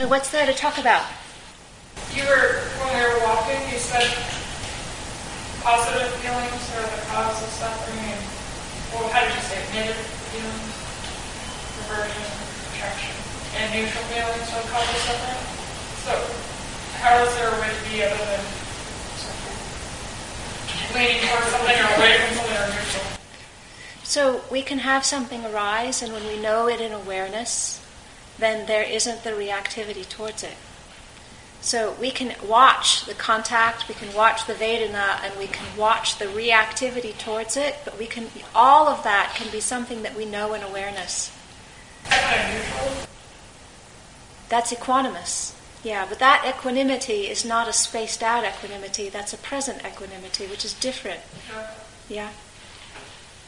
So what's there to talk about? You were, when we were walking, you said positive feelings are the cause of suffering, and, well, how did you say it? Negative feelings, aversion, attraction, and neutral feelings are the cause of suffering? So, how is there a way to be other than leaning towards something or away from something or neutral? So we can have something arise, and when we know it in awareness, then there isn't the reactivity towards it. So we can watch the contact, we can watch the Vedana, and we can watch the reactivity towards it, but we can, all of that can be something that we know in awareness. That's equanimous. Yeah, but that equanimity is not a spaced out equanimity, that's a present equanimity, which is different. Yeah.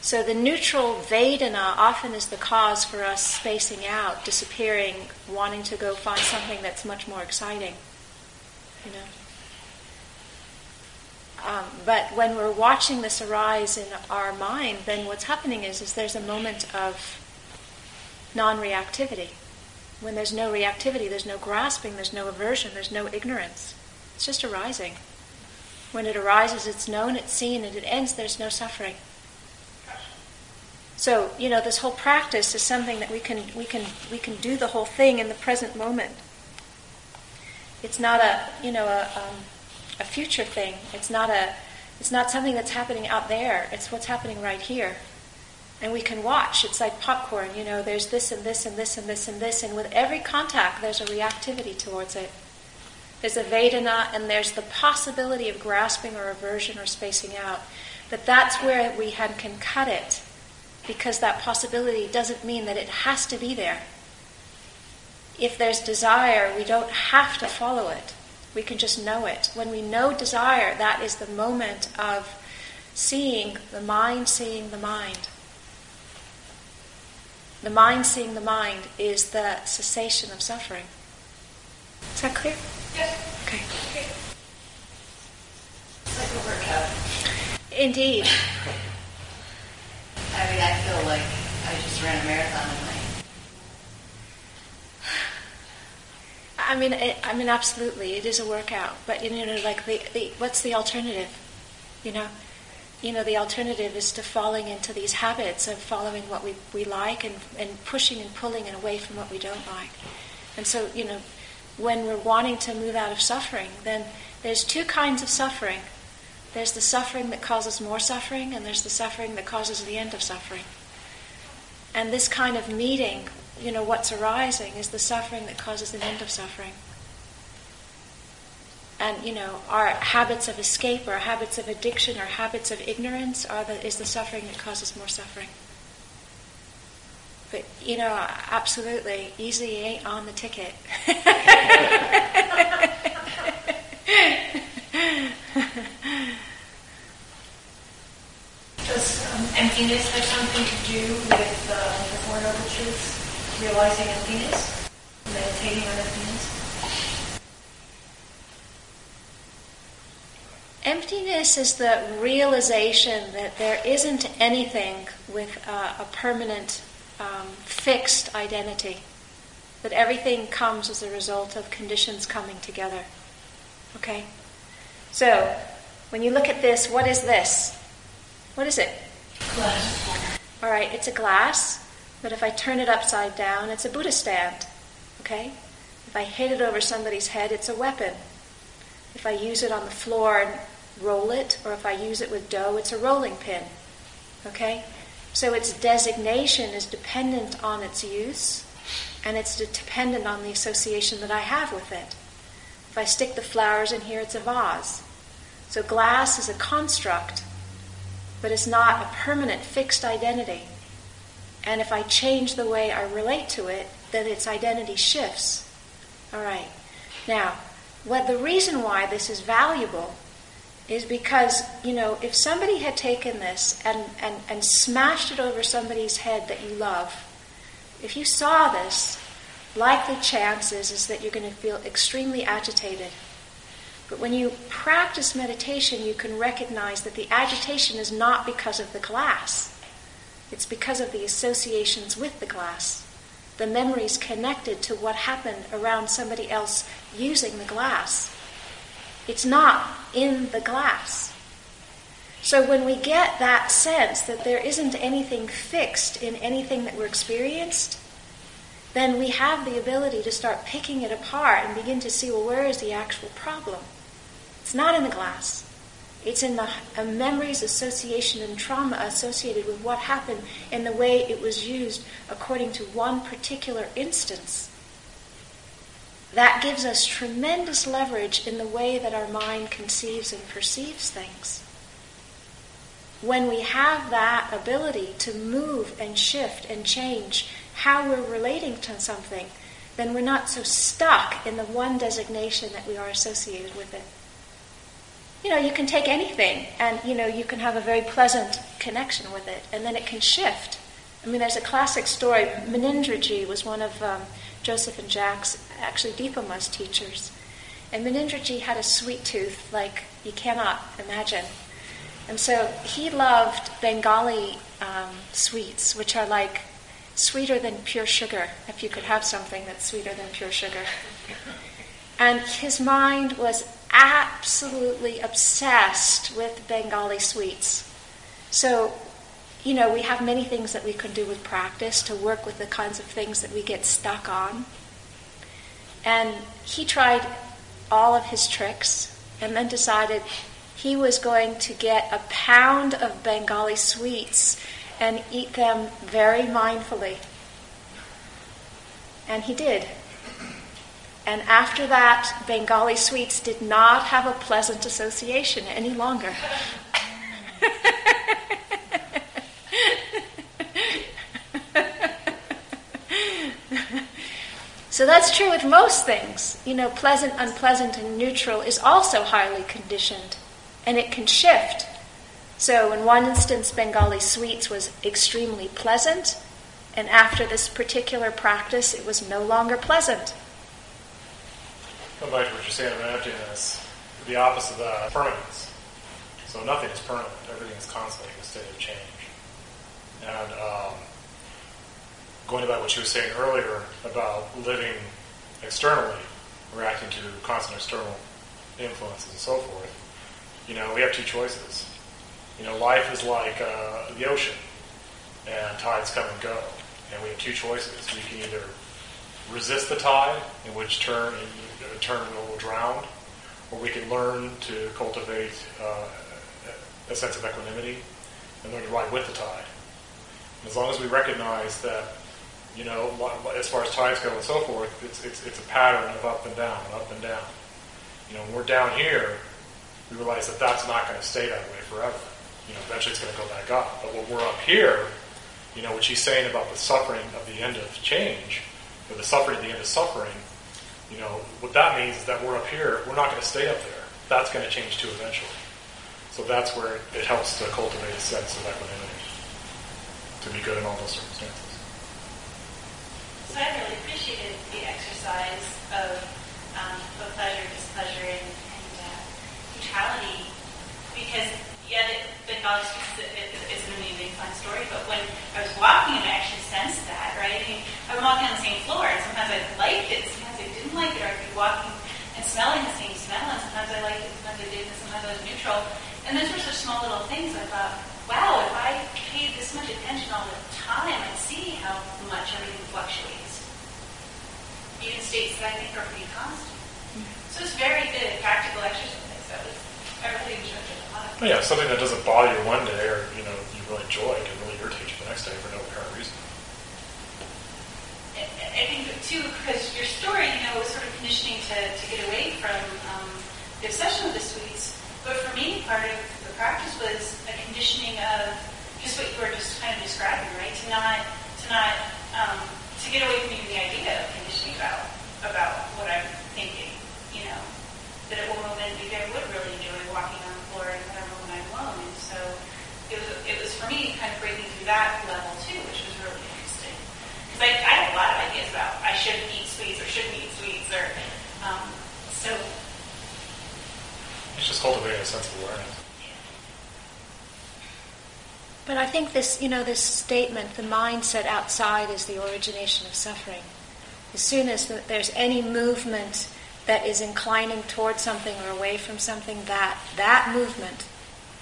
So the neutral Vedana often is the cause for us spacing out, disappearing, wanting to go find something that's much more exciting. You know. Um, but when we're watching this arise in our mind, then what's happening is, is there's a moment of non-reactivity. When there's no reactivity, there's no grasping, there's no aversion, there's no ignorance. It's just arising. When it arises, it's known, it's seen, and it ends, there's no suffering. So, you know, this whole practice is something that we can we can we can do the whole thing in the present moment. It's not a you know a, um, a future thing. It's not a it's not something that's happening out there. It's what's happening right here. And we can watch. It's like popcorn, you know, there's this and this and this and this and this, and with every contact there's a reactivity towards it. There's a Vedana and there's the possibility of grasping or aversion or spacing out. But that's where we can cut it because that possibility doesn't mean that it has to be there. If there's desire, we don't have to follow it. We can just know it. When we know desire, that is the moment of seeing the mind seeing the mind. The mind seeing the mind is the cessation of suffering. Is that clear? Yes. Okay. It's like a workout. Indeed. I mean, I feel like I just ran a marathon in my. I mean, it, I mean, absolutely, it is a workout. But you know, like the, the what's the alternative? You know, you know, the alternative is to falling into these habits of following what we, we like and, and pushing and pulling and away from what we don't like. And so, you know, when we're wanting to move out of suffering, then there's two kinds of suffering. There's the suffering that causes more suffering, and there's the suffering that causes the end of suffering. And this kind of meeting, you know, what's arising is the suffering that causes the end of suffering. And you know, our habits of escape, our habits of addiction, our habits of ignorance are the, is the suffering that causes more suffering. But you know, absolutely, easy ain't on the ticket. Does um, emptiness have something to do with uh, the Four Noble Truths? Realizing emptiness? Meditating on emptiness? Emptiness is the realization that there isn't anything with uh, a permanent, um, fixed identity. That everything comes as a result of conditions coming together. Okay? So, when you look at this, what is this? What is it? Glass. All right, it's a glass, but if I turn it upside down, it's a Buddha stand. Okay? If I hit it over somebody's head, it's a weapon. If I use it on the floor and roll it, or if I use it with dough, it's a rolling pin. Okay? So its designation is dependent on its use, and it's dependent on the association that I have with it. If I stick the flowers in here, it's a vase. So glass is a construct, but it's not a permanent fixed identity. And if I change the way I relate to it, then its identity shifts. All right. Now, what the reason why this is valuable is because, you know, if somebody had taken this and, and, and smashed it over somebody's head that you love, if you saw this, likely chances is that you're going to feel extremely agitated. But when you practice meditation, you can recognize that the agitation is not because of the glass. It's because of the associations with the glass the memories connected to what happened around somebody else using the glass. It's not in the glass. So when we get that sense that there isn't anything fixed in anything that we're experienced, then we have the ability to start picking it apart and begin to see, well, where is the actual problem? It's not in the glass. It's in the memories, association, and trauma associated with what happened and the way it was used according to one particular instance. That gives us tremendous leverage in the way that our mind conceives and perceives things. When we have that ability to move and shift and change how we're relating to something, then we're not so stuck in the one designation that we are associated with it. You know, you can take anything and, you know, you can have a very pleasant connection with it, and then it can shift. I mean, there's a classic story. Munindraji was one of um, Joseph and Jack's, actually Dipama's teachers. And Munindraji had a sweet tooth like you cannot imagine. And so he loved Bengali um, sweets, which are like sweeter than pure sugar, if you could have something that's sweeter than pure sugar. And his mind was absolutely obsessed with Bengali sweets. So, you know, we have many things that we can do with practice to work with the kinds of things that we get stuck on. And he tried all of his tricks and then decided he was going to get a pound of Bengali sweets and eat them very mindfully. And he did. And after that, Bengali sweets did not have a pleasant association any longer. so that's true with most things. You know, pleasant, unpleasant, and neutral is also highly conditioned, and it can shift. So, in one instance, Bengali sweets was extremely pleasant, and after this particular practice, it was no longer pleasant. Go back to what you're saying about emptiness. The opposite of that, permanence. So nothing is permanent. Everything is constantly in a state of change. And um, going about what you were saying earlier about living externally, reacting to constant external influences and so forth, you know, we have two choices. You know, life is like uh, the ocean, and tides come and go. And we have two choices. We can either resist the tide, in which turn we will drown, or we can learn to cultivate uh, a sense of equanimity and learn to ride with the tide. And as long as we recognize that, you know, as far as tides go and so forth, it's, it's, it's a pattern of up and down, up and down. You know, when we're down here, we realize that that's not going to stay that way forever you know, eventually it's going to go back up. But when we're up here, you know, what she's saying about the suffering of the end of change, or the suffering at the end of suffering, you know, what that means is that we're up here, we're not going to stay up there. That's going to change too eventually. So that's where it helps to cultivate a sense of equanimity, to be good in all those circumstances. So I really appreciated the exercise of um, the pleasure, displeasure, and, uh, neutrality because yeah, the, the college is, is an amazing, fun story. But when I was walking, and I actually sensed that, right? I mean, I'm walking on the same floor, and sometimes I liked it, sometimes didn't like it, or I'd be walking and smelling the same smell, and sometimes I liked it, sometimes I didn't, and sometimes I was neutral. And those were such small little things. I thought, wow, if I paid this much attention all the time, I'd see how much everything fluctuates. Even states that I think are pretty constant. So it's very good practical exercise. That was, I really enjoyed it. Oh, yeah, something that doesn't bother you one day or you know you really enjoy can really irritate you the next day for no apparent reason. I think too, because your story, you know, was sort of conditioning to, to get away from um, the obsession with the sweets. But for me, part of the practice was a conditioning of just what you were just kind of describing, right? To not to not um, to get away from even the idea of conditioning about about what I'm thinking. You know, that at one moment maybe I would really enjoy walking on the floor and so it was, it was for me kind of breaking through that level too, which was really interesting. Because I, I had a lot of ideas about I shouldn't eat sweets or shouldn't eat sweets or um, so. It's just cultivating a sense of awareness. But I think this, you know, this statement, the mindset outside is the origination of suffering. As soon as the, there's any movement that is inclining towards something or away from something, that that movement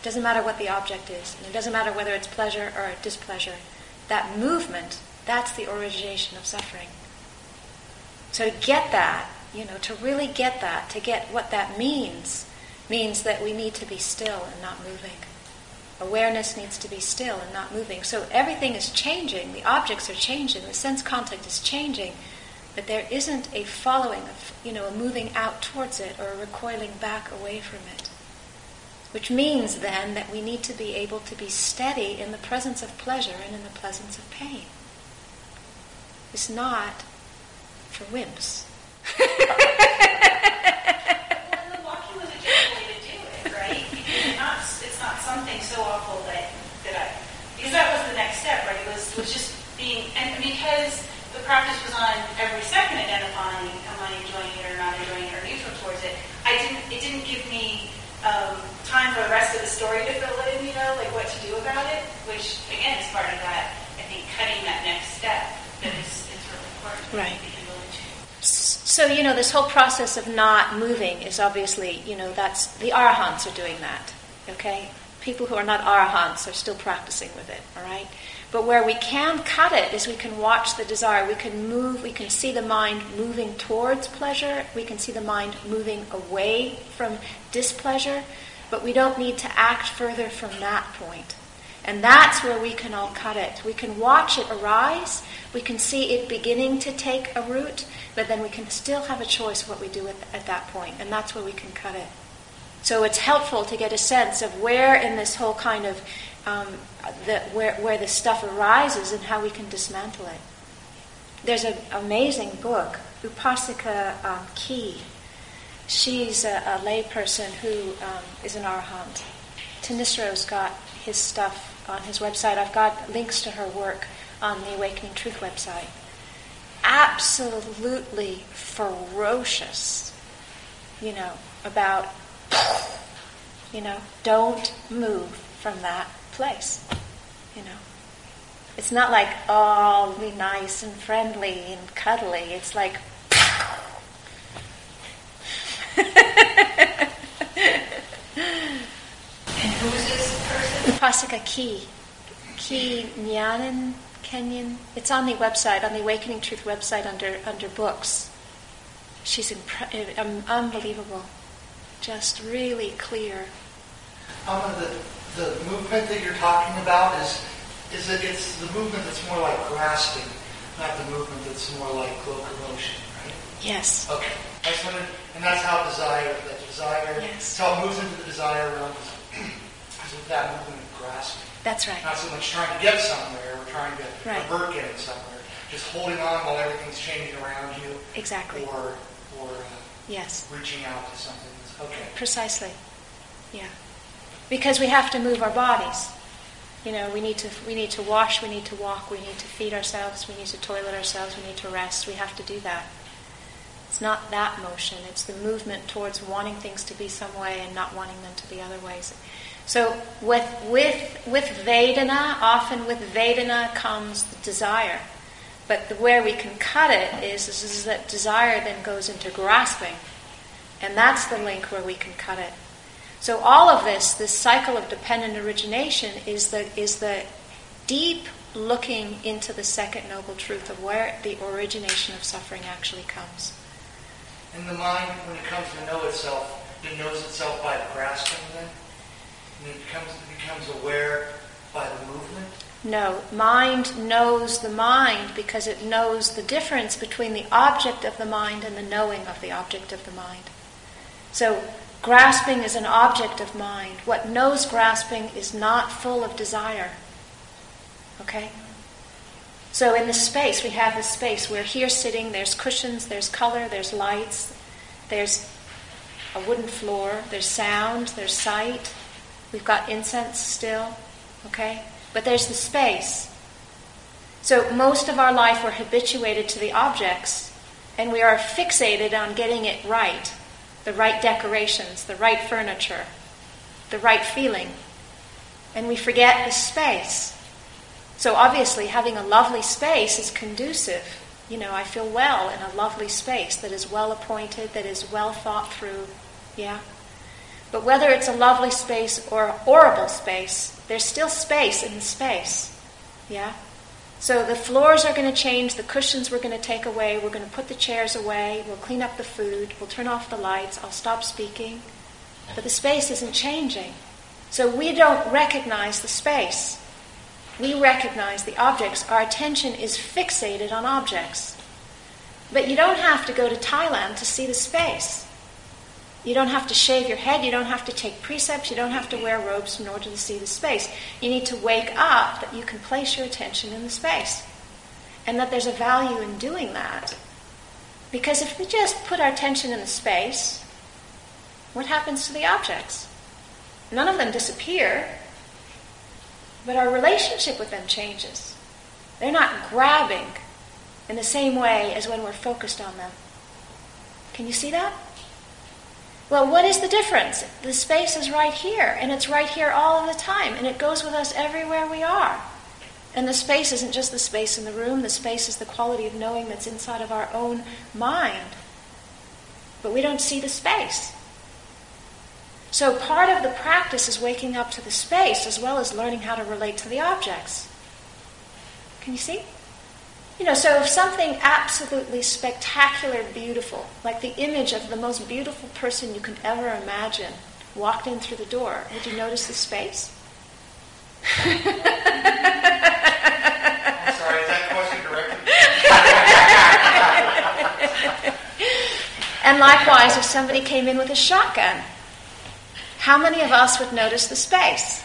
doesn't matter what the object is, and it doesn't matter whether it's pleasure or displeasure. That movement, that's the origination of suffering. So to get that, you know, to really get that, to get what that means, means that we need to be still and not moving. Awareness needs to be still and not moving. So everything is changing, the objects are changing, the sense contact is changing, but there isn't a following, of, you know, a moving out towards it or a recoiling back away from it. Which means then that we need to be able to be steady in the presence of pleasure and in the presence of pain. It's not for wimps. well, the walking was a good way to do it, right? It's not, it's not something so awful that, that I, because that was the next was, just being, and because the practice was on every second identifying, am I enjoying it or not enjoying it or neutral towards it, I didn't, it didn't give me um, time for the rest of the story to fill in, you know, like what to do about it, which again is part of that, I think, cutting that next step that is, is really important. Right. to be willing to. So, you know, this whole process of not moving is obviously, you know, that's the arahants are doing that, okay? People who are not arahants are still practicing with it, all right? But where we can cut it is we can watch the desire. We can move, we can see the mind moving towards pleasure. We can see the mind moving away from displeasure. But we don't need to act further from that point. And that's where we can all cut it. We can watch it arise. We can see it beginning to take a root. But then we can still have a choice what we do at, at that point. And that's where we can cut it. So it's helpful to get a sense of where in this whole kind of um, the, where, where the stuff arises and how we can dismantle it. There's an amazing book, Upasika um, Kee. She's a, a layperson who um, is an arahant. Thanissaro's got his stuff on his website. I've got links to her work on the Awakening Truth website. Absolutely ferocious, you know, about, you know, don't move from that place. You know, it's not like oh, be nice and friendly and cuddly. It's like. And who is this person? Upasika Kee, Kee Nyanan Kenyan. It's on the website, on the Awakening Truth website under under books. She's impre- um, unbelievable, just really clear. The, the movement that you're talking about is is it it's the movement that's more like grasping, not the movement that's more like locomotion, right? Yes. Okay. I just wanted, and that's how desire, that desire, Yes. so it moves into the desire realm is, is with that movement of grasping. That's right. Not so much trying to get somewhere or trying to Right. avert getting somewhere, just holding on while everything's changing around you, Exactly. or or uh, Yes. reaching out to something. Okay. Precisely. Yeah. Because we have to move our bodies. You know, we need to we need to wash, we need to walk, we need to feed ourselves, we need to toilet ourselves, we need to rest. We have to do that. It's not that motion, it's the movement towards wanting things to be some way and not wanting them to be other ways. So with with with Vedana, often with Vedana comes the desire. But the, where we can cut it is, is, is that desire then goes into grasping. And that's the link where we can cut it. So all of this, this cycle of dependent origination, is the is the deep looking into the second noble truth of where the origination of suffering actually comes. And the mind, when it comes to know itself, it knows itself by the grasping then? And it becomes, it becomes aware by the movement? No, mind knows the mind because it knows the difference between the object of the mind and the knowing of the object of the mind. So, grasping is an object of mind. What knows grasping is not full of desire. Okay? So, in the space, we have this space. We're here sitting, there's cushions, there's color, there's lights, there's a wooden floor, there's sound, there's sight. We've got incense still. Okay? But there's the space. So, most of our life, we're habituated to the objects, and we are fixated on getting it right the right decorations, the right furniture, the right feeling. and we forget the space. So obviously, having a lovely space is conducive. You know, I feel well in a lovely space that is well appointed, that is well thought through. Yeah? But whether it's a lovely space or a horrible space, there's still space in the space. Yeah? So the floors are going to change, the cushions we're going to take away, we're going to put the chairs away, we'll clean up the food, we'll turn off the lights, I'll stop speaking. But the space isn't changing. So we don't recognize the space. We recognize the objects. Our attention is fixated on objects. But you don't have to go to Thailand to see the space. You don't have to shave your head, you don't have to take precepts, you don't have to wear robes in order to see the space. You need to wake up that you can place your attention in the space. And that there's a value in doing that. Because if we just put our attention in the space, what happens to the objects? None of them disappear, but our relationship with them changes. They're not grabbing in the same way as when we're focused on them. Can you see that? Well, what is the difference? The space is right here, and it's right here all of the time, and it goes with us everywhere we are. And the space isn't just the space in the room, the space is the quality of knowing that's inside of our own mind. But we don't see the space. So part of the practice is waking up to the space as well as learning how to relate to the objects. Can you see? You know, so if something absolutely spectacular, beautiful, like the image of the most beautiful person you can ever imagine, walked in through the door, would you notice the space? I'm sorry, is that question directed? and likewise, if somebody came in with a shotgun, how many of us would notice the space?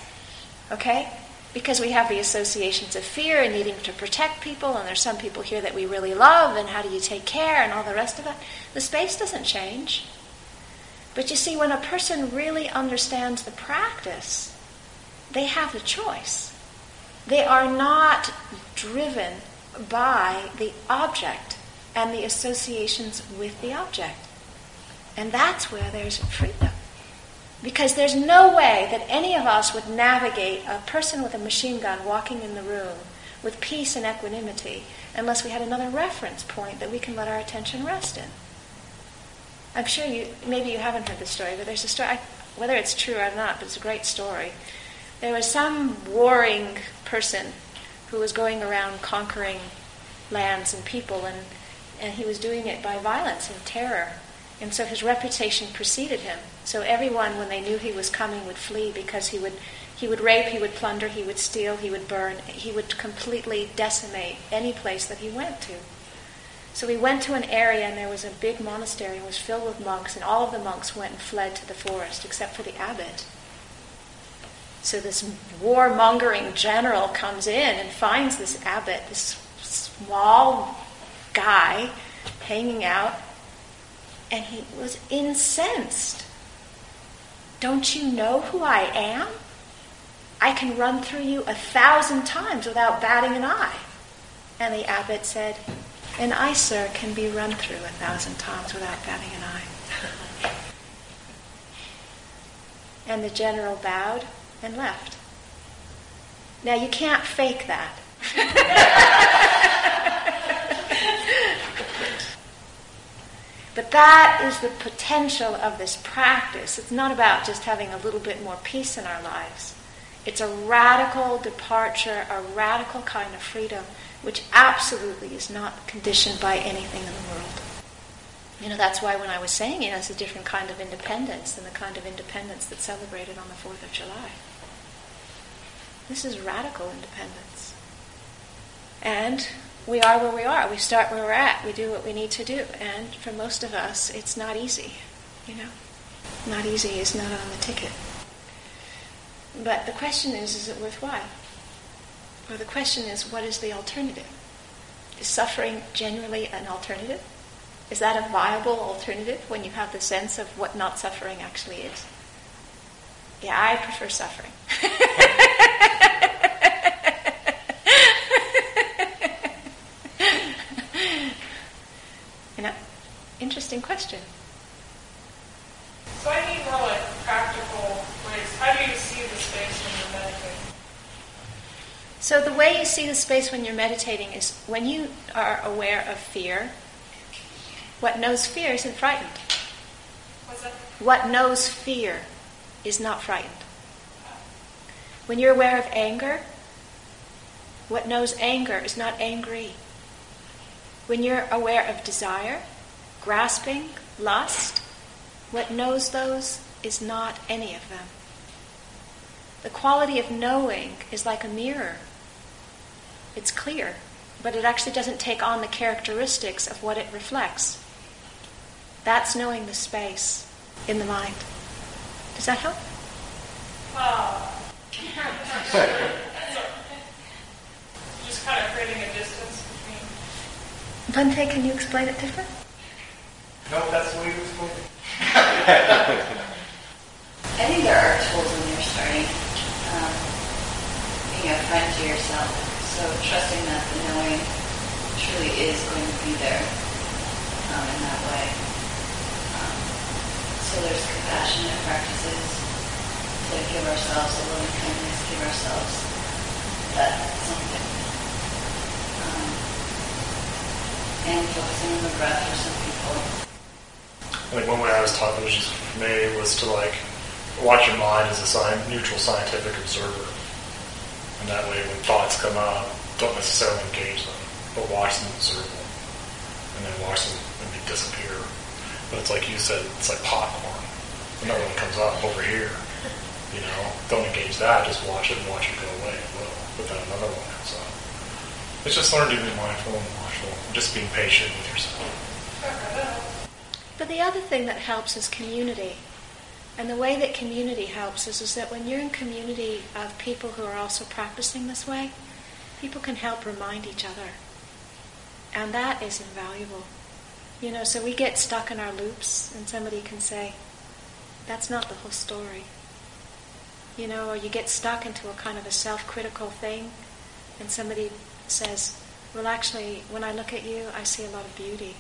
Okay? Because we have the associations of fear and needing to protect people, and there's some people here that we really love, and how do you take care, and all the rest of it. The space doesn't change. But you see, when a person really understands the practice, they have the choice. They are not driven by the object and the associations with the object. And that's where there's freedom. Because there's no way that any of us would navigate a person with a machine gun walking in the room with peace and equanimity unless we had another reference point that we can let our attention rest in. I'm sure you, maybe you haven't heard the story, but there's a story, I, whether it's true or not, but it's a great story. There was some warring person who was going around conquering lands and people, and, and he was doing it by violence and terror. And so his reputation preceded him. So everyone, when they knew he was coming, would flee because he would, he would rape, he would plunder, he would steal, he would burn, he would completely decimate any place that he went to. So he went to an area and there was a big monastery and was filled with monks, and all of the monks went and fled to the forest except for the abbot. So this warmongering general comes in and finds this abbot, this small guy, hanging out and he was incensed. Don't you know who I am? I can run through you a thousand times without batting an eye. And the abbot said, And I, sir, can be run through a thousand times without batting an eye. and the general bowed and left. Now, you can't fake that. But that is the potential of this practice. It's not about just having a little bit more peace in our lives. It's a radical departure, a radical kind of freedom, which absolutely is not conditioned by anything in the world. You know, that's why when I was saying it, it's a different kind of independence than the kind of independence that's celebrated on the 4th of July. This is radical independence. And we are where we are. We start where we're at. We do what we need to do. And for most of us, it's not easy. You know, not easy is not on the ticket. But the question is, is it worthwhile? Or the question is, what is the alternative? Is suffering generally an alternative? Is that a viable alternative when you have the sense of what not suffering actually is? Yeah, I prefer suffering. interesting question. So I need more like practical ways. How do you see the space when you're meditating? So the way you see the space when you're meditating is when you are aware of fear, what knows fear isn't frightened. What's that? What knows fear is not frightened. When you're aware of anger, what knows anger is not angry. When you're aware of desire, grasping, lust, what knows those is not any of them. The quality of knowing is like a mirror. It's clear, but it actually doesn't take on the characteristics of what it reflects. That's knowing the space in the mind. Does that help? Uh, just kind of creating a distance between. Bhante, can you explain it different? No, that's the way it. I think there are tools when you're starting. Um, being a friend to yourself. So trusting that the knowing truly is going to be there um, in that way. Um, so there's compassionate practices to give ourselves a loving kindness, give ourselves that something. Um, and focusing on the breath for some people. Like one way I was taught was just for me was to like watch your mind as a sci- neutral scientific observer, and that way when thoughts come up, don't necessarily engage them, but watch them, observe them, and then watch them maybe disappear. But it's like you said, it's like popcorn. Another one comes up over here. You know, don't engage that. Just watch it and watch it go away. It will. But then another one comes up. It's just learning to be mindful and watchful, and just being patient with yourself. But the other thing that helps is community. And the way that community helps is, is that when you're in community of people who are also practicing this way, people can help remind each other. And that is invaluable. You know, so we get stuck in our loops and somebody can say, that's not the whole story. You know, or you get stuck into a kind of a self critical thing and somebody says, well, actually, when I look at you, I see a lot of beauty.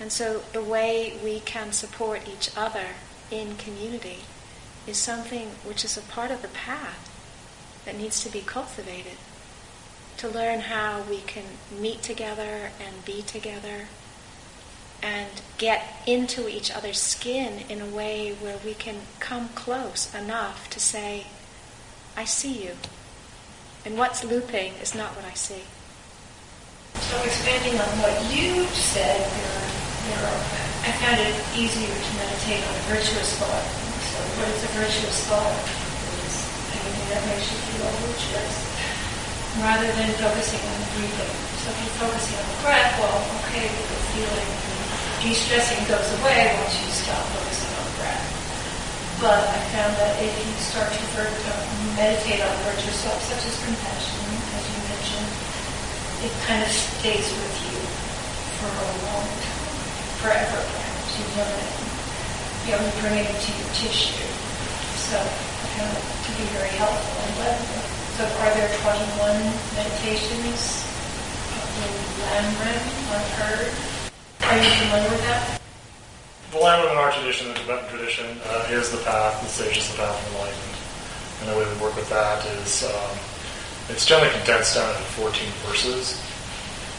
And so the way we can support each other in community is something which is a part of the path that needs to be cultivated. To learn how we can meet together and be together and get into each other's skin in a way where we can come close enough to say, I see you. And what's looping is not what I see. So expanding on what you said, there I found it easier to meditate on a virtuous thought. So what is a virtuous thought? It's anything that makes you feel virtuous, rather than focusing on the breathing. So if you're focusing on the breath, well, okay, the feeling, de-stressing goes away once you stop focusing on the breath. But I found that if you start to uh, meditate on virtuous thought, such as compassion, as you mentioned, it kind of stays with you for a long time, forever perhaps. You learn it. You know, into your tissue. So to be very helpful and pleasant. So are there 21 meditations in Lamrim on? Are you familiar with that? The Lamrim in our tradition, the Tibetan tradition, uh, is the path, the sage is the path of enlightenment. And the way we work with that is um, it's generally condensed down into 14 verses.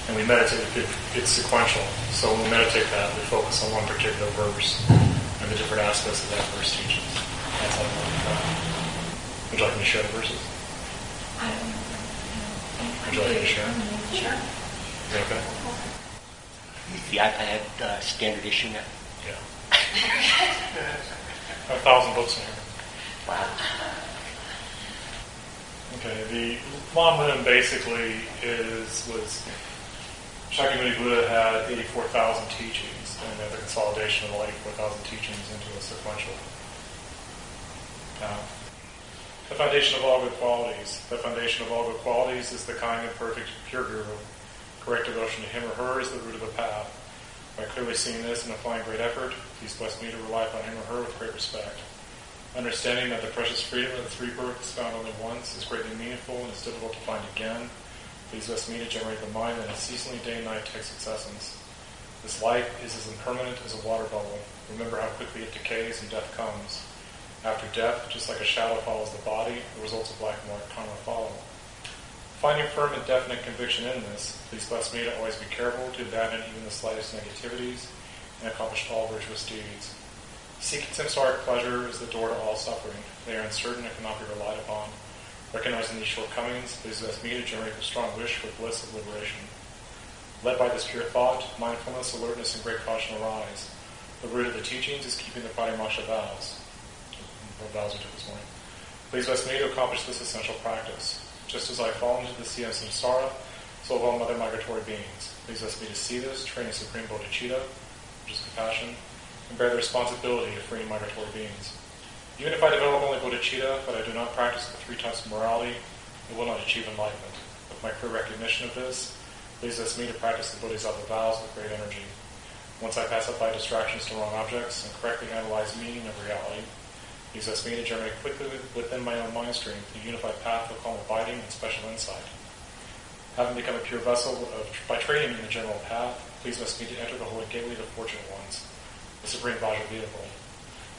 And we meditate, it, it's sequential. So when we meditate that, we focus on one particular verse and the different aspects of that verse teaches. That's how we work with that. Would you like me to share the verses? I don't know. Would you like me to share? Sure. Is that okay? Is the iPad uh, standard issue now? Yeah. a thousand books in here. Wow. Okay, the Lam basically is was Shakyamuni Buddha had 84,000 teachings, and the consolidation of all 84,000 teachings into a sequential path. The foundation of all good qualities. The foundation of all good qualities is the kind and perfect pure guru. Correct devotion to him or her is the root of the path. By clearly seeing this and applying great effort, please bless me to rely upon him or her with great respect. Understanding that the precious freedom of the three births found only once is greatly meaningful and is difficult to find again, please bless me to generate the mind that unceasingly day and night takes its essence. This life is as impermanent as a water bubble. Remember how quickly it decays and death comes. After death, just like a shadow follows the body, the results of black and white karma follow. Finding firm and definite conviction in this, please bless me to always be careful to abandon even the slightest negativities and accomplish all virtuous deeds. Seeking samsaric pleasure is the door to all suffering. They are uncertain and cannot be relied upon. Recognizing these shortcomings, please bless me to generate a strong wish for bliss of liberation. Led by this pure thought, mindfulness, alertness, and great caution arise. The root of the teachings is keeping the Pratimoksha vows. The vows we took this morning. Please bless me to accomplish this essential practice. Just as I fall into the sea of samsara, so have all other migratory beings. Please bless me to see this, train a supreme bodhicitta, which is compassion, and bear the responsibility of freeing migratory beings. Even if I develop only bodhicitta, but I do not practice the three types of morality, I will not achieve enlightenment. With my clear recognition of this, please bless me to practice the bodhisattva vows with great energy. Once I pacify distractions to wrong objects and correctly analyze meaning of reality, please bless me to generate quickly within my own mind stream the unified path of calm abiding and special insight. Having become a pure vessel of, by training in the general path, please bless me to enter the holy gateway of the fortunate ones, the supreme Vajra vehicle.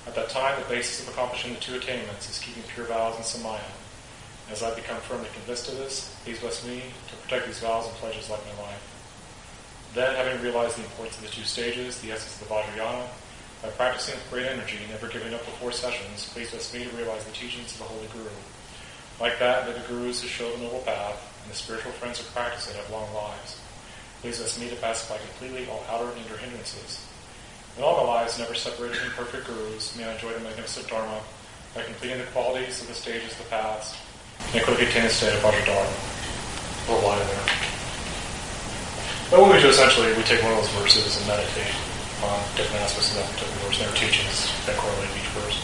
At that time, the basis of accomplishing the two attainments is keeping pure vows and samaya. As I become firmly convinced of this, please bless me to protect these vows and pledges like my life. Then, having realized the importance of the two stages, the essence of the Vajrayana, by practicing with great energy, and never giving up before sessions, please bless me to realize the teachings of the Holy Guru. Like that, may the Gurus who show the noble path and the spiritual friends who practice it have long lives. Please bless me to pacify completely all outer and inner hindrances. In all my lives, never separated from perfect gurus, may I enjoy the magnificent Dharma by completing the qualities of the stages, of the paths, and quickly attain the state of Vajradhara. Or lie there. But what we do essentially, we take one of those verses and meditate on different aspects of that particular verse and their teachings that correlate each verse.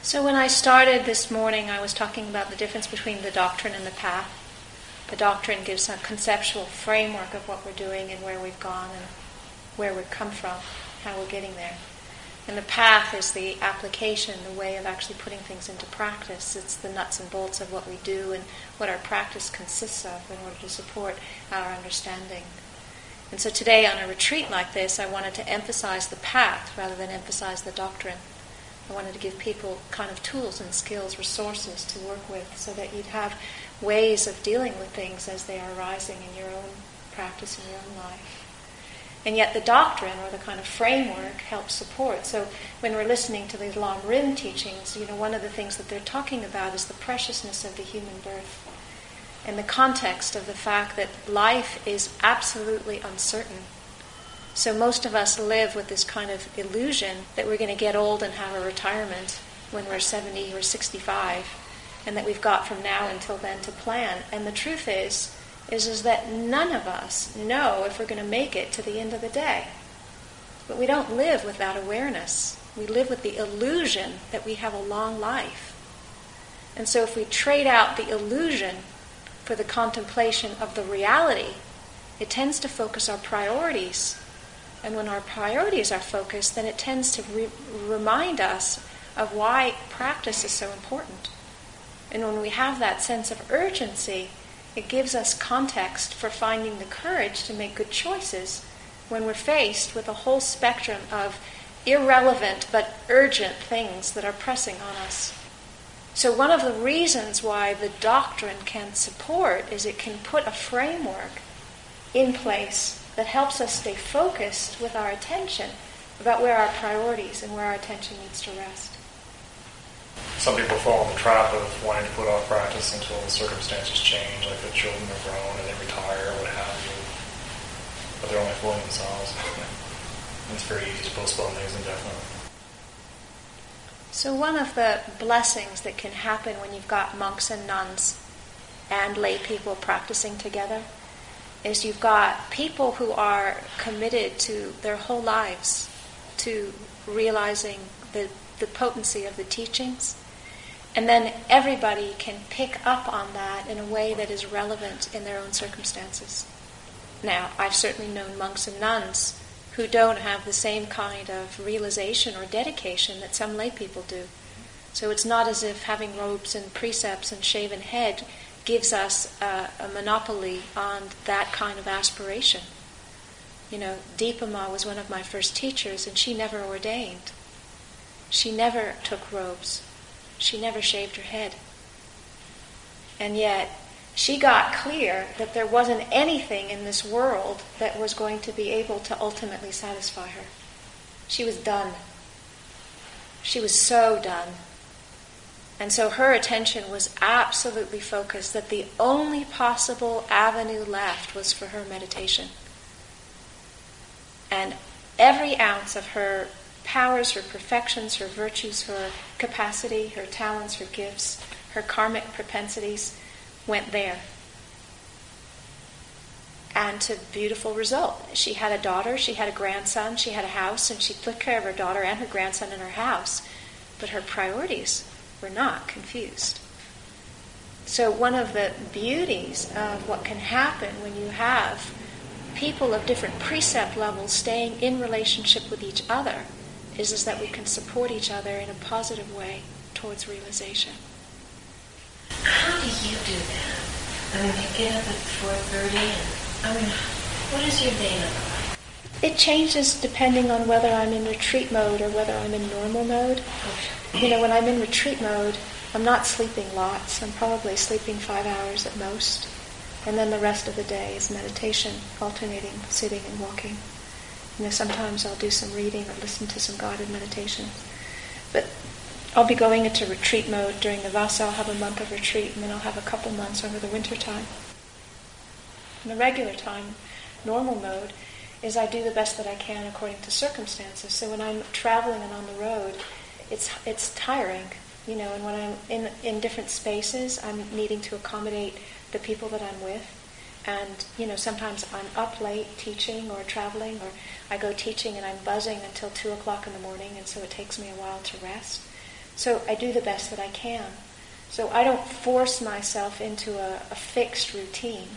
So when I started this morning, I was talking about the difference between the doctrine and the path. The doctrine gives a conceptual framework of what we're doing and where we've gone and where we've come from, how we're getting there. And the path is the application, the way of actually putting things into practice. It's the nuts and bolts of what we do and what our practice consists of in order to support our understanding. And so today, on a retreat like this, I wanted to emphasize the path rather than emphasize the doctrine. I wanted to give people kind of tools and skills, resources to work with so that you'd have ways of dealing with things as they are arising in your own practice in your own life. And yet the doctrine or the kind of framework helps support. So when we're listening to these Lam Rim teachings, you know, one of the things that they're talking about is the preciousness of the human birth and the context of the fact that life is absolutely uncertain so most of us live with this kind of illusion that we're going to get old and have a retirement when we're 70 or 65 and that we've got from now until then to plan. And the truth is is is that none of us know if we're going to make it to the end of the day. But we don't live with that awareness. We live with the illusion that we have a long life. And so if we trade out the illusion for the contemplation of the reality, it tends to focus our priorities and when our priorities are focused, then it tends to re- remind us of why practice is so important. And when we have that sense of urgency, it gives us context for finding the courage to make good choices when we're faced with a whole spectrum of irrelevant but urgent things that are pressing on us. So, one of the reasons why the doctrine can support is it can put a framework in place that helps us stay focused with our attention about where our priorities and where our attention needs to rest. Some people fall in the trap of wanting to put off practice until circumstances change, like the children are grown and they retire or what have you. But they're only fooling themselves. it's very easy to postpone things indefinitely. So, one of the blessings that can happen when you've got monks and nuns and lay people practicing together is you've got people who are committed to their whole lives to realizing the, the potency of the teachings. And then everybody can pick up on that in a way that is relevant in their own circumstances. Now, I've certainly known monks and nuns who don't have the same kind of realization or dedication that some lay people do. So it's not as if having robes and precepts and shaven head gives us a, a monopoly on that kind of aspiration. You know, Dipa Ma was one of my first teachers, and she never ordained. She never took robes. She never shaved her head. And yet, she got clear that there wasn't anything in this world that was going to be able to ultimately satisfy her. She was done. She was so done. And so her attention was absolutely focused that the only possible avenue left was for her meditation. And every ounce of her powers, her perfections, her virtues, her capacity, her talents, her gifts, her karmic propensities went there. And to beautiful result. She had a daughter, she had a grandson, she had a house, and she took care of her daughter and her grandson in her house. But her priorities were not confused. So, one of the beauties of what can happen when you have people of different precept levels staying in relationship with each other is, is that we can support each other in a positive way towards realization. How do you do that? I mean, you get up at 4.30 and, I mean, what is your day look like? It changes depending on whether I'm in retreat mode or whether I'm in normal mode. You know, when I'm in retreat mode, I'm not sleeping lots. I'm probably sleeping five hours at most. And then the rest of the day is meditation, alternating sitting and walking. You know, sometimes I'll do some reading or listen to some guided meditation. But I'll be going into retreat mode during the Vasa. I'll have a month of retreat, and then I'll have a couple months over the winter time. In the regular time, normal mode, is I do the best that I can according to circumstances. So when I'm traveling and on the road, it's it's tiring, you know. And when I'm in in different spaces, I'm needing to accommodate the people that I'm with. And, you know, sometimes I'm up late teaching or traveling, or I go teaching and I'm buzzing until 2 o'clock in the morning, and so it takes me a while to rest. So I do the best that I can. So I don't force myself into a, a fixed routine.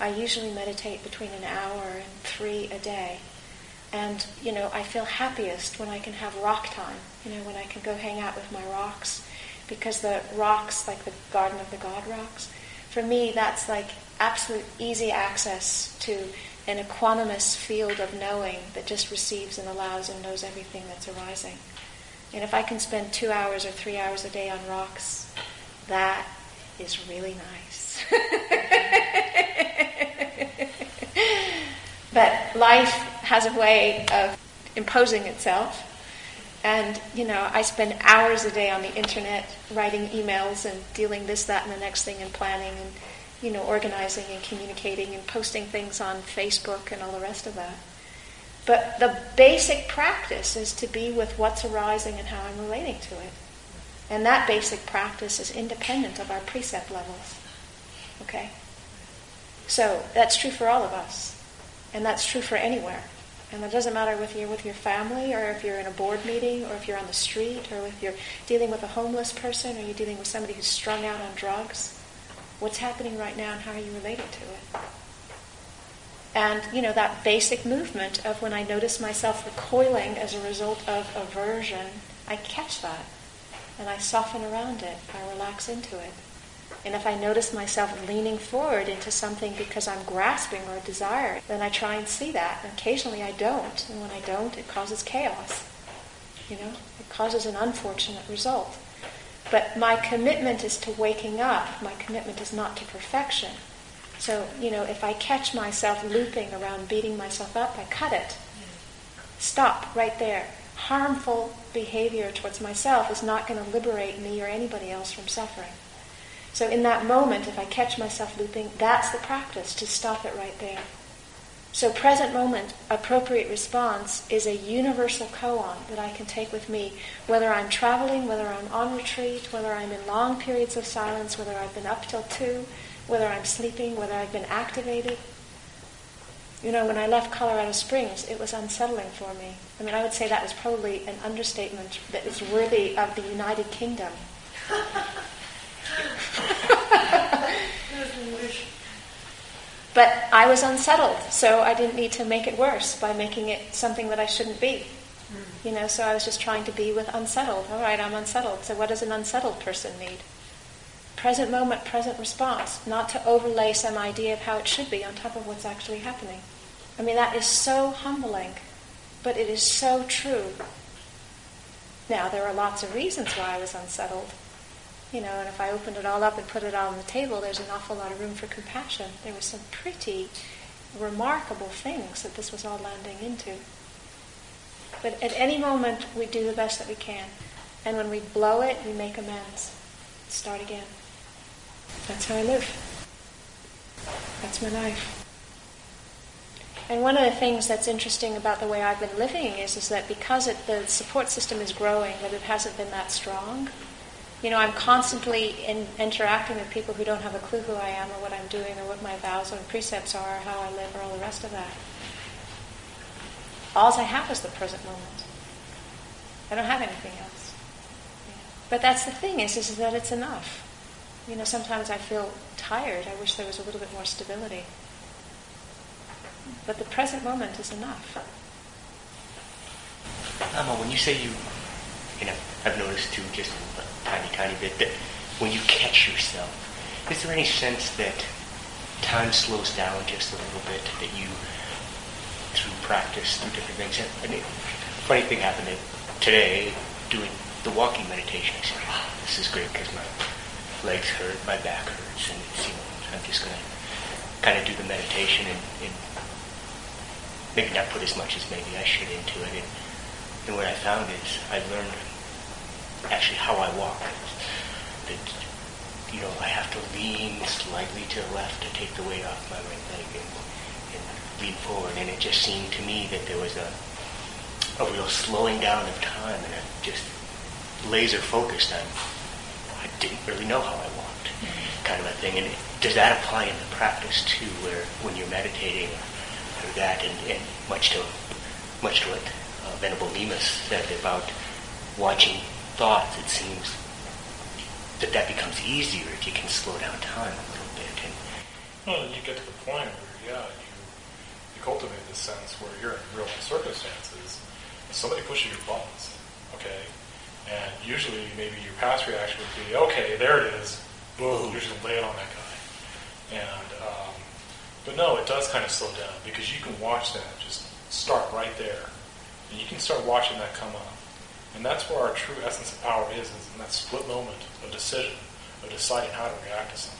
I usually meditate between an hour and three a day. And, you know, I feel happiest when I can have rock time, you know, when I can go hang out with my rocks. Because the rocks, like the Garden of the God rocks, for me, that's like absolute easy access to an equanimous field of knowing that just receives and allows and knows everything that's arising. And if I can spend two hours or three hours a day on rocks, that is really nice. but life has a way of imposing itself. And, you know, I spend hours a day on the internet writing emails and dealing this, that, and the next thing and planning and, you know, organizing and communicating and posting things on Facebook and all the rest of that. But the basic practice is to be with what's arising and how I'm relating to it. And that basic practice is independent of our precept levels. Okay? So that's true for all of us. And that's true for anywhere. And it doesn't matter whether you're with your family or if you're in a board meeting or if you're on the street or if you're dealing with a homeless person or you're dealing with somebody who's strung out on drugs. What's happening right now and how are you relating to it? And, you know, that basic movement of when I notice myself recoiling as a result of aversion, I catch that and I soften around it. I relax into it. And if I notice myself leaning forward into something because I'm grasping or desire, then I try and see that. And occasionally I don't. And when I don't, it causes chaos. You know, it causes an unfortunate result. But my commitment is to waking up. My commitment is not to perfection. So, you know, if I catch myself looping around beating myself up, I cut it. Stop right there. Harmful behavior towards myself is not going to liberate me or anybody else from suffering. So in that moment, if I catch myself looping, that's the practice, to stop it right there. So present moment, appropriate response is a universal koan that I can take with me, whether I'm traveling, whether I'm on retreat, whether I'm in long periods of silence, whether I've been up till two, whether I'm sleeping, whether I've been activated. You know, when I left Colorado Springs, it was unsettling for me. I mean, I would say that was probably an understatement that is worthy of the United Kingdom. but I was unsettled, so I didn't need to make it worse by making it something that I shouldn't be. Hmm. You know, so I was just trying to be with unsettled. All right, I'm unsettled. So what does an unsettled person need? Present moment, present response, not to overlay some idea of how it should be on top of what's actually happening. I mean, that is so humbling, but it is so true. Now, there are lots of reasons why I was unsettled. You know, and if I opened it all up and put it on the table, there's an awful lot of room for compassion. There were some pretty remarkable things that this was all landing into. But at any moment, we do the best that we can. And when we blow it, we make amends. Start again. That's how I live. That's my life. And one of the things that's interesting about the way I've been living is, is that because it, the support system is growing, that it hasn't been that strong. You know, I'm constantly in, interacting with people who don't have a clue who I am or what I'm doing or what my vows and precepts are or how I live or all the rest of that. All I have is the present moment. I don't have anything else. But that's the thing is, is that it's enough. You know, sometimes I feel tired. I wish there was a little bit more stability. But the present moment is enough. Amma, when you say you, you know, I've noticed too, just tiny, tiny bit, that when you catch yourself, is there any sense that time slows down just a little bit, that you, through practice, through different things, I mean, funny thing happened today, doing the walking meditation. I said, wow, this is great because my legs hurt, my back hurts, and it's, you know, I'm just going to kind of do the meditation and, and maybe not put as much as maybe I should into it. And, and what I found is I learned actually how I walk. That you know I have to lean slightly to the left to take the weight off my right leg and, and lean forward. And it just seemed to me that there was a a real slowing down of time and a just laser focused on I didn't really know how I walked kind of a thing. And does that apply in the practice too, where when you're meditating or that, and, and much to much to what uh, Venerable Nemus said about watching thoughts, it seems that that becomes easier if you can slow down time a little bit. And well, you get to the point where, yeah, you, you cultivate this sense where you're in real circumstances, and somebody pushes your buttons, okay? And usually, maybe your past reaction would be, okay, there it is, boom, you're just lay it on that guy. And um, but no, it does kind of slow down because you can watch that just start right there. And you can start watching that come up. And that's where our true essence of power is, is in that split moment of decision, of deciding how to react to something.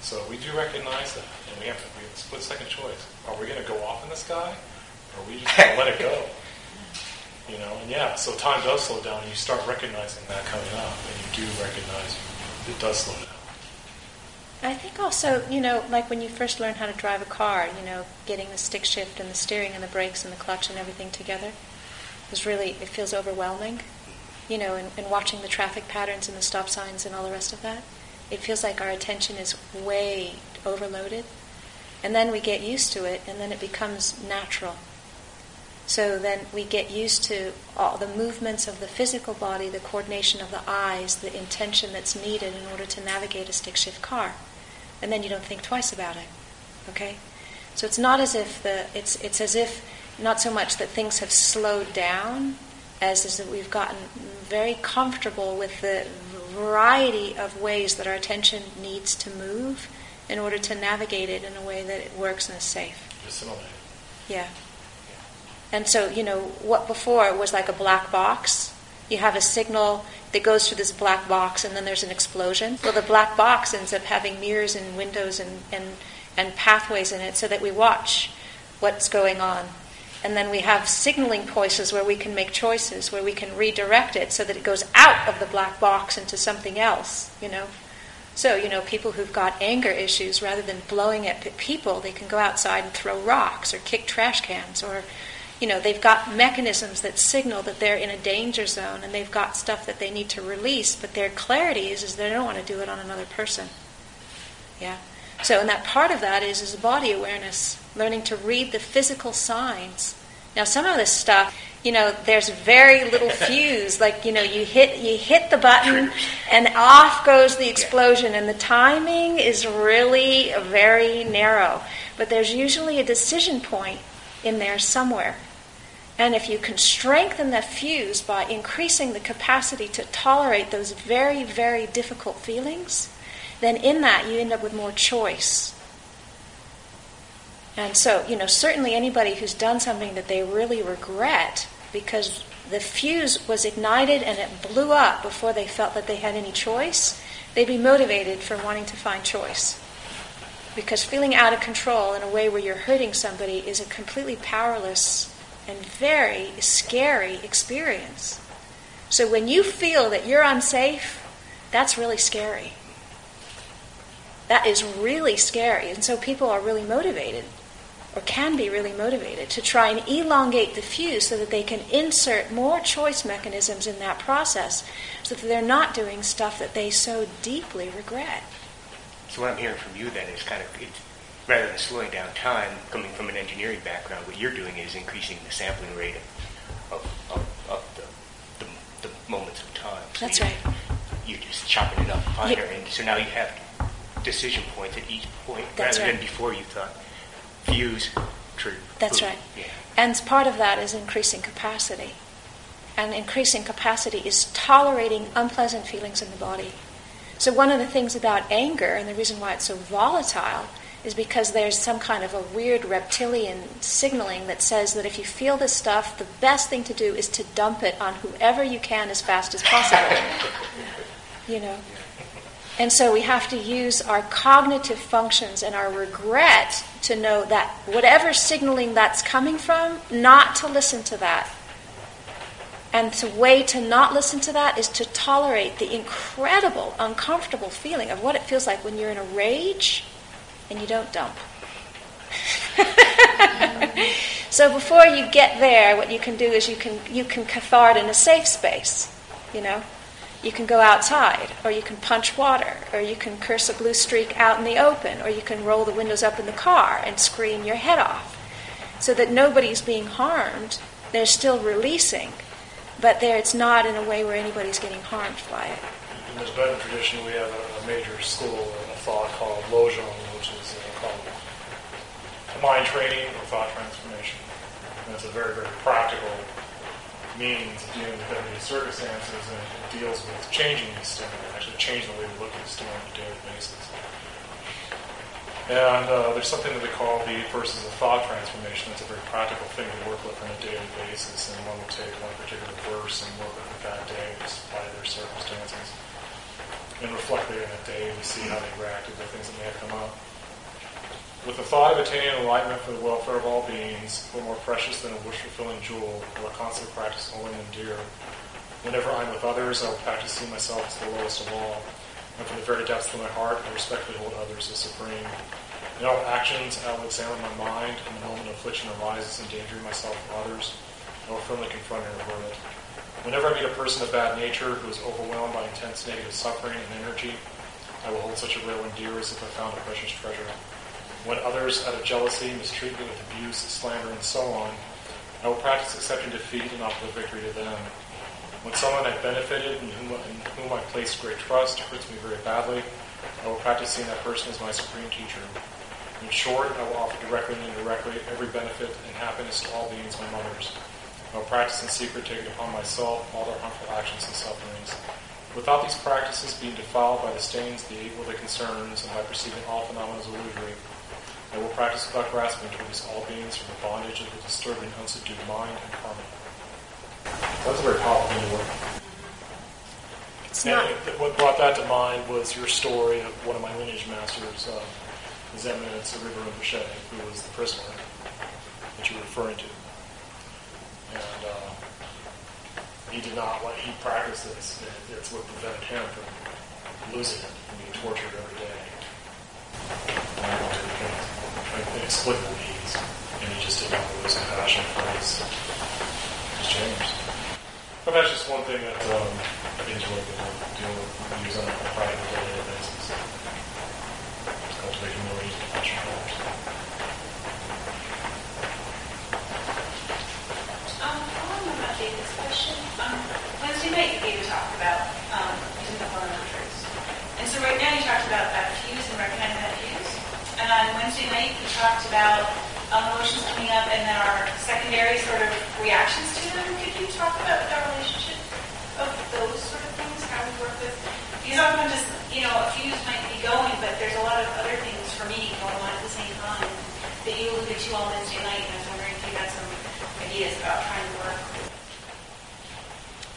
So we do recognize that, and we have to we have a split second choice. Are we going to go off in the sky, or are we just going to let it go? You know, and yeah, so time does slow down, and you start recognizing that coming up, and you do recognize it does slow down. I think also, you know, like when you first learn how to drive a car, you know, getting the stick shift and the steering and the brakes and the clutch and everything together is really, it feels overwhelming, you know, and, and watching the traffic patterns and the stop signs and all the rest of that. It feels like our attention is way overloaded. And then we get used to it, and then it becomes natural. So then we get used to all the movements of the physical body, the coordination of the eyes, the intention that's needed in order to navigate a stick shift car and then you don't think twice about it. Okay? So it's not as if the it's it's as if not so much that things have slowed down as is that we've gotten very comfortable with the variety of ways that our attention needs to move in order to navigate it in a way that it works and is safe. Assimilate. Yeah. And so, you know, what before was like a black box, you have a signal that goes through this black box and then there's an explosion. Well, the black box ends up having mirrors and windows and, and, and pathways in it so that we watch what's going on. And then we have signaling places where we can make choices, where we can redirect it so that it goes out of the black box into something else, you know. So, you know, people who've got anger issues, rather than blowing at people, they can go outside and throw rocks or kick trash cans or you know, they've got mechanisms that signal that they're in a danger zone and they've got stuff that they need to release, but their clarity is, is they don't want to do it on another person. Yeah? So, and that part of that is, is body awareness, learning to read the physical signs. Now, some of this stuff, you know, there's very little fuse. Like, you know, you hit you hit the button, and off goes the explosion, and the timing is really very narrow. But there's usually a decision point in there somewhere. And if you can strengthen the fuse by increasing the capacity to tolerate those very, very difficult feelings, then in that you end up with more choice. And so, you know, certainly anybody who's done something that they really regret because the fuse was ignited and it blew up before they felt that they had any choice, they'd be motivated for wanting to find choice. Because feeling out of control in a way where you're hurting somebody is a completely powerless and very scary experience. So when you feel that you're unsafe, that's really scary. That is really scary. And so people are really motivated, or can be really motivated, to try and elongate the fuse so that they can insert more choice mechanisms in that process so that they're not doing stuff that they so deeply regret. So what I'm hearing from you then is kind of, it's, rather than slowing down time, coming from an engineering background, what you're doing is increasing the sampling rate of, of, of, of the, the, the moments of time. So That's you- right. You're just chopping it up finer, Yeah. and so now you have decision points at each point, That's rather than before you thought views, true. That's right. Yeah. And part of that is increasing capacity. And increasing capacity is tolerating unpleasant feelings in the body. So, one of the things about anger, and the reason why it's so volatile, is because there's some kind of a weird reptilian signaling that says that if you feel this stuff, the best thing to do is to dump it on whoever you can as fast as possible. you know? And so we have to use our cognitive functions and our regret to know that whatever signaling that's coming from, not to listen to that. And the way to not listen to that is to tolerate the incredible, uncomfortable feeling of what it feels like when you're in a rage and you don't dump. so before you get there, what you can do is you can you can cathart in a safe space, you know. You can go outside, or you can punch water, or you can curse a blue streak out in the open, or you can roll the windows up in the car and scream your head off, so that nobody's being harmed. They're still releasing, but there it's not in a way where anybody's getting harmed by it. In the Tibetan tradition, we have a, major school of thought called Lojong, which is uh, called mind training or thought transformation. And it's a very, very practical means dealing with everyday circumstances, and deals with changing the stimuli, actually changing the way we look at the stimuli on a daily basis. And uh, there's something that we call the verses of thought transformation. That's a very practical thing to work with on a daily basis, and one will take one particular verse and work with it that day, just apply their circumstances, and reflect there in that day and see how they reacted to things that may have come up. With the thought of attaining enlightenment for the welfare of all beings, who more precious than a wish-fulfilling jewel, will I constantly practice holding them dear. Whenever I'm with others, I will practice seeing myself as the lowest of all. And from the very depths of my heart, I respectfully hold others as supreme. In all actions, I will examine my mind, and the moment affliction arises, endangering myself and others, I will firmly confront and avert it. Whenever I meet a person of bad nature who is overwhelmed by intense negative suffering and energy, I will hold such a real and dear as if I found a precious treasure. When others, out of jealousy, mistreat me with abuse, slander, and so on, I will practice accepting defeat and offer victory to them. When someone I've benefited and whom, in whom I place great trust hurts me very badly, I will practice seeing that person as my supreme teacher. In short, I will offer directly and indirectly every benefit and happiness to all beings, my mothers. I will practice in secret, taking upon myself all their harmful actions and sufferings. Without these practices being defiled by the stains, the evil, the concerns, and by perceiving all phenomena as illusory, I will practice without grasping to release all beings from the bondage of the disturbing, unsubdued mind and karma. That's a very powerful thing to work. It's And not. it- what brought that to mind was your story of one of my lineage masters, uh, His Eminence Ribur Rinpoche, who was the prisoner that you were referring to. And uh, he did not, like, he practiced this. It- It's what prevented him from losing it, and being tortured every day. And I wanted to like, inexplicable needs. And he just did not lose compassion for his, his James. But that's just one thing that um, I've enjoyed dealing dealing with use on a private daily basis. It's cultivate humility and compassion for others. Um, following on about David's question, um, Wednesday night you gave a talk about um, using the four mantras. And so right now you talked about that fuse and recognizing that fuse. And on Wednesday night you talked about um, emotions coming up and then our secondary sort of reactions to them. Could you talk about the relationship of those sort of things, how we work with? Because often just, you know, a fuse might be going, but there's a lot of other things for me going on at the same time. that you alluded to on Wednesday night, and I was wondering if you had some ideas about trying to work with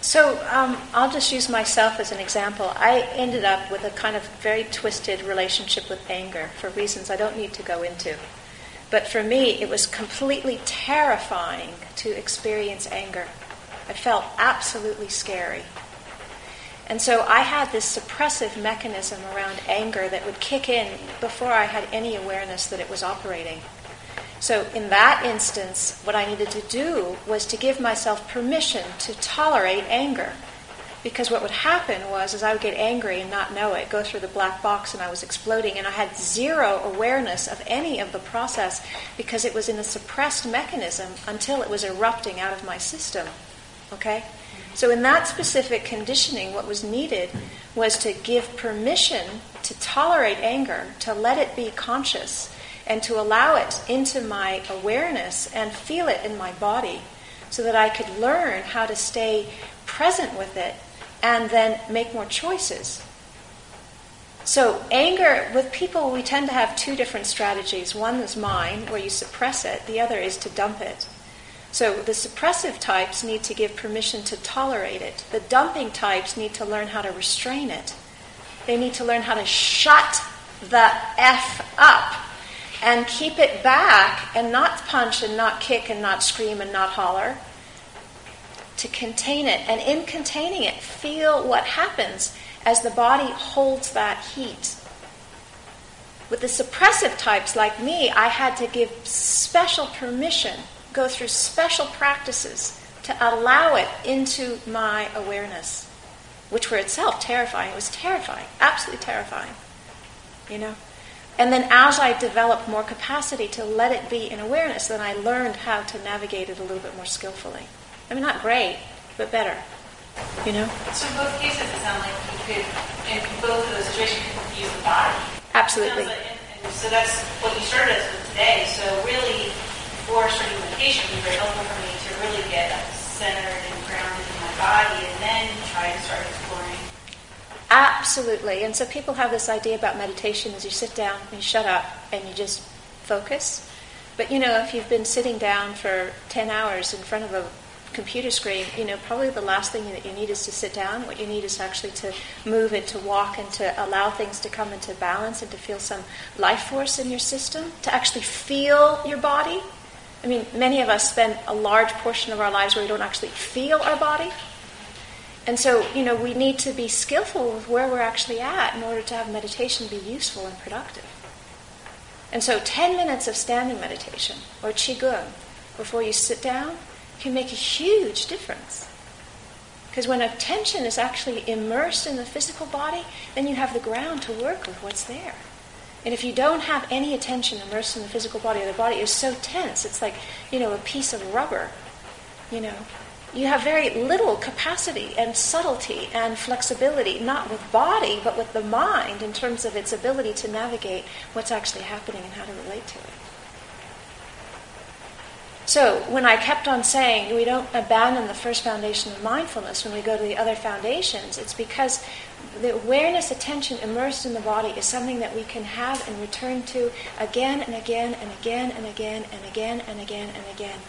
So um, I'll just use myself as an example. I ended up with a kind of very twisted relationship with anger for reasons I don't need to go into. But for me, it was completely terrifying to experience anger. I felt absolutely scary. And so I had this suppressive mechanism around anger that would kick in before I had any awareness that it was operating. So, in that instance, what I needed to do was to give myself permission to tolerate anger. Because what would happen was, as I would get angry and not know it, go through the black box and I was exploding, and I had zero awareness of any of the process because it was in a suppressed mechanism until it was erupting out of my system. Okay? So, in that specific conditioning, what was needed was to give permission to tolerate anger, to let it be conscious and to allow it into my awareness and feel it in my body so that I could learn how to stay present with it and then make more choices. So, anger, with people, we tend to have two different strategies. One is mine, where you suppress it, the other is to dump it. So, the suppressive types need to give permission to tolerate it, the dumping types need to learn how to restrain it. They need to learn how to shut the F up and keep it back and not punch and not kick and not scream and not holler. To contain it. And in containing it, feel what happens as the body holds that heat. With the suppressive types like me, I had to give special permission, go through special practices to allow it into my awareness, which were itself terrifying. It was terrifying, absolutely terrifying. You know? And then as I developed more capacity to let it be in awareness, then I learned how to navigate it a little bit more skillfully. I mean, not great, but better. You know? So in both cases, it sounds like you could, in both of those situations, you could use the body. Absolutely. Like- and- and So that's what you started us with today. So really, before starting meditation, it would be very helpful for me to really get centered and grounded in my body and then try to start. Absolutely. And so people have this idea about meditation is you sit down and you shut up and you just focus. But you know, if you've been sitting down for 10 hours in front of a computer screen, you know, probably the last thing that you need is to sit down. What you need is actually to move and to walk and to allow things to come into balance and to feel some life force in your system, to actually feel your body. I mean, many of us spend a large portion of our lives where we don't actually feel our body. And so, you know, we need to be skillful with where we're actually at in order to have meditation be useful and productive. And so, 10 minutes of standing meditation or qigong before you sit down can make a huge difference. Because when attention is actually immersed in the physical body, then you have the ground to work with what's there. And if you don't have any attention immersed in the physical body, the body is so tense, it's like, you know, a piece of rubber, you know. You have very little capacity and subtlety and flexibility, not with body, but with the mind in terms of its ability to navigate what's actually happening and how to relate to it. So, when I kept on saying we don't abandon the first foundation of mindfulness when we go to the other foundations, it's because the awareness, attention immersed in the body is something that we can have and return to again and again and again and again and again and again and again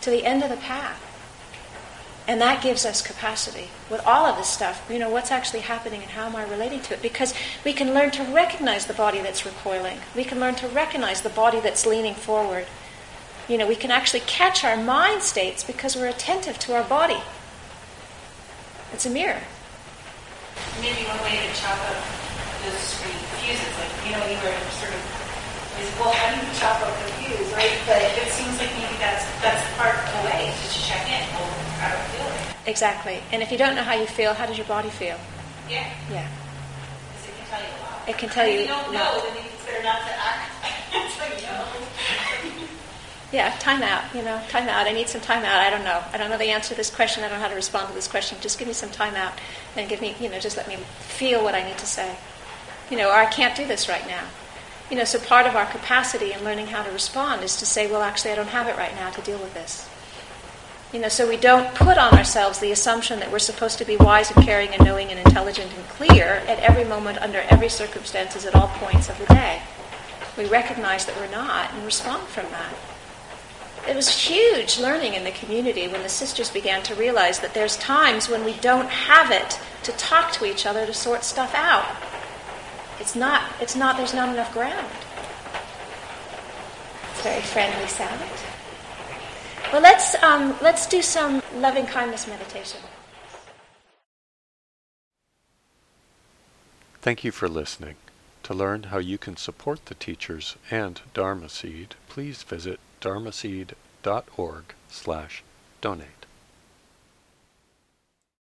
to the end of the path. And that gives us capacity with all of this stuff. You know, what's actually happening and how am I relating to it? Because we can learn to recognize the body that's recoiling. We can learn to recognize the body that's leaning forward. You know, we can actually catch our mind states because we're attentive to our body. It's a mirror. Maybe one way to chop up those fuses, like, you know, you were sort of, is, well, how do you chop up the fuse, right? But it seems like maybe that's, that's part of the way, to check in, how do I feel right? Exactly. And if you don't know how you feel, how does your body feel? Yeah, Yeah. it can tell you a lot. It can tell you If you don't know, lot. then it's better not to act you. Yeah, time out, you know, time out. I need some time out. I don't know. I don't know the answer to this question. I don't know how to respond to this question. Just give me some time out and give me, you know, just let me feel what I need to say. You know, or I can't do this right now. You know, so part of our capacity in learning how to respond is to say, well, actually, I don't have it right now to deal with this. You know, so we don't put on ourselves the assumption that we're supposed to be wise and caring and knowing and intelligent and clear at every moment, under every circumstances, at all points of the day. We recognize that we're not and respond from that. It was huge learning in the community when the sisters began to realize that there's times when we don't have it to talk to each other to sort stuff out. It's not, it's not, there's not enough ground. Very friendly sound. Well, let's, um, let's do some loving kindness meditation. Thank you for listening. To learn how you can support the teachers and Dharma Seed, please visit dharma dharmaseed.org slash donate.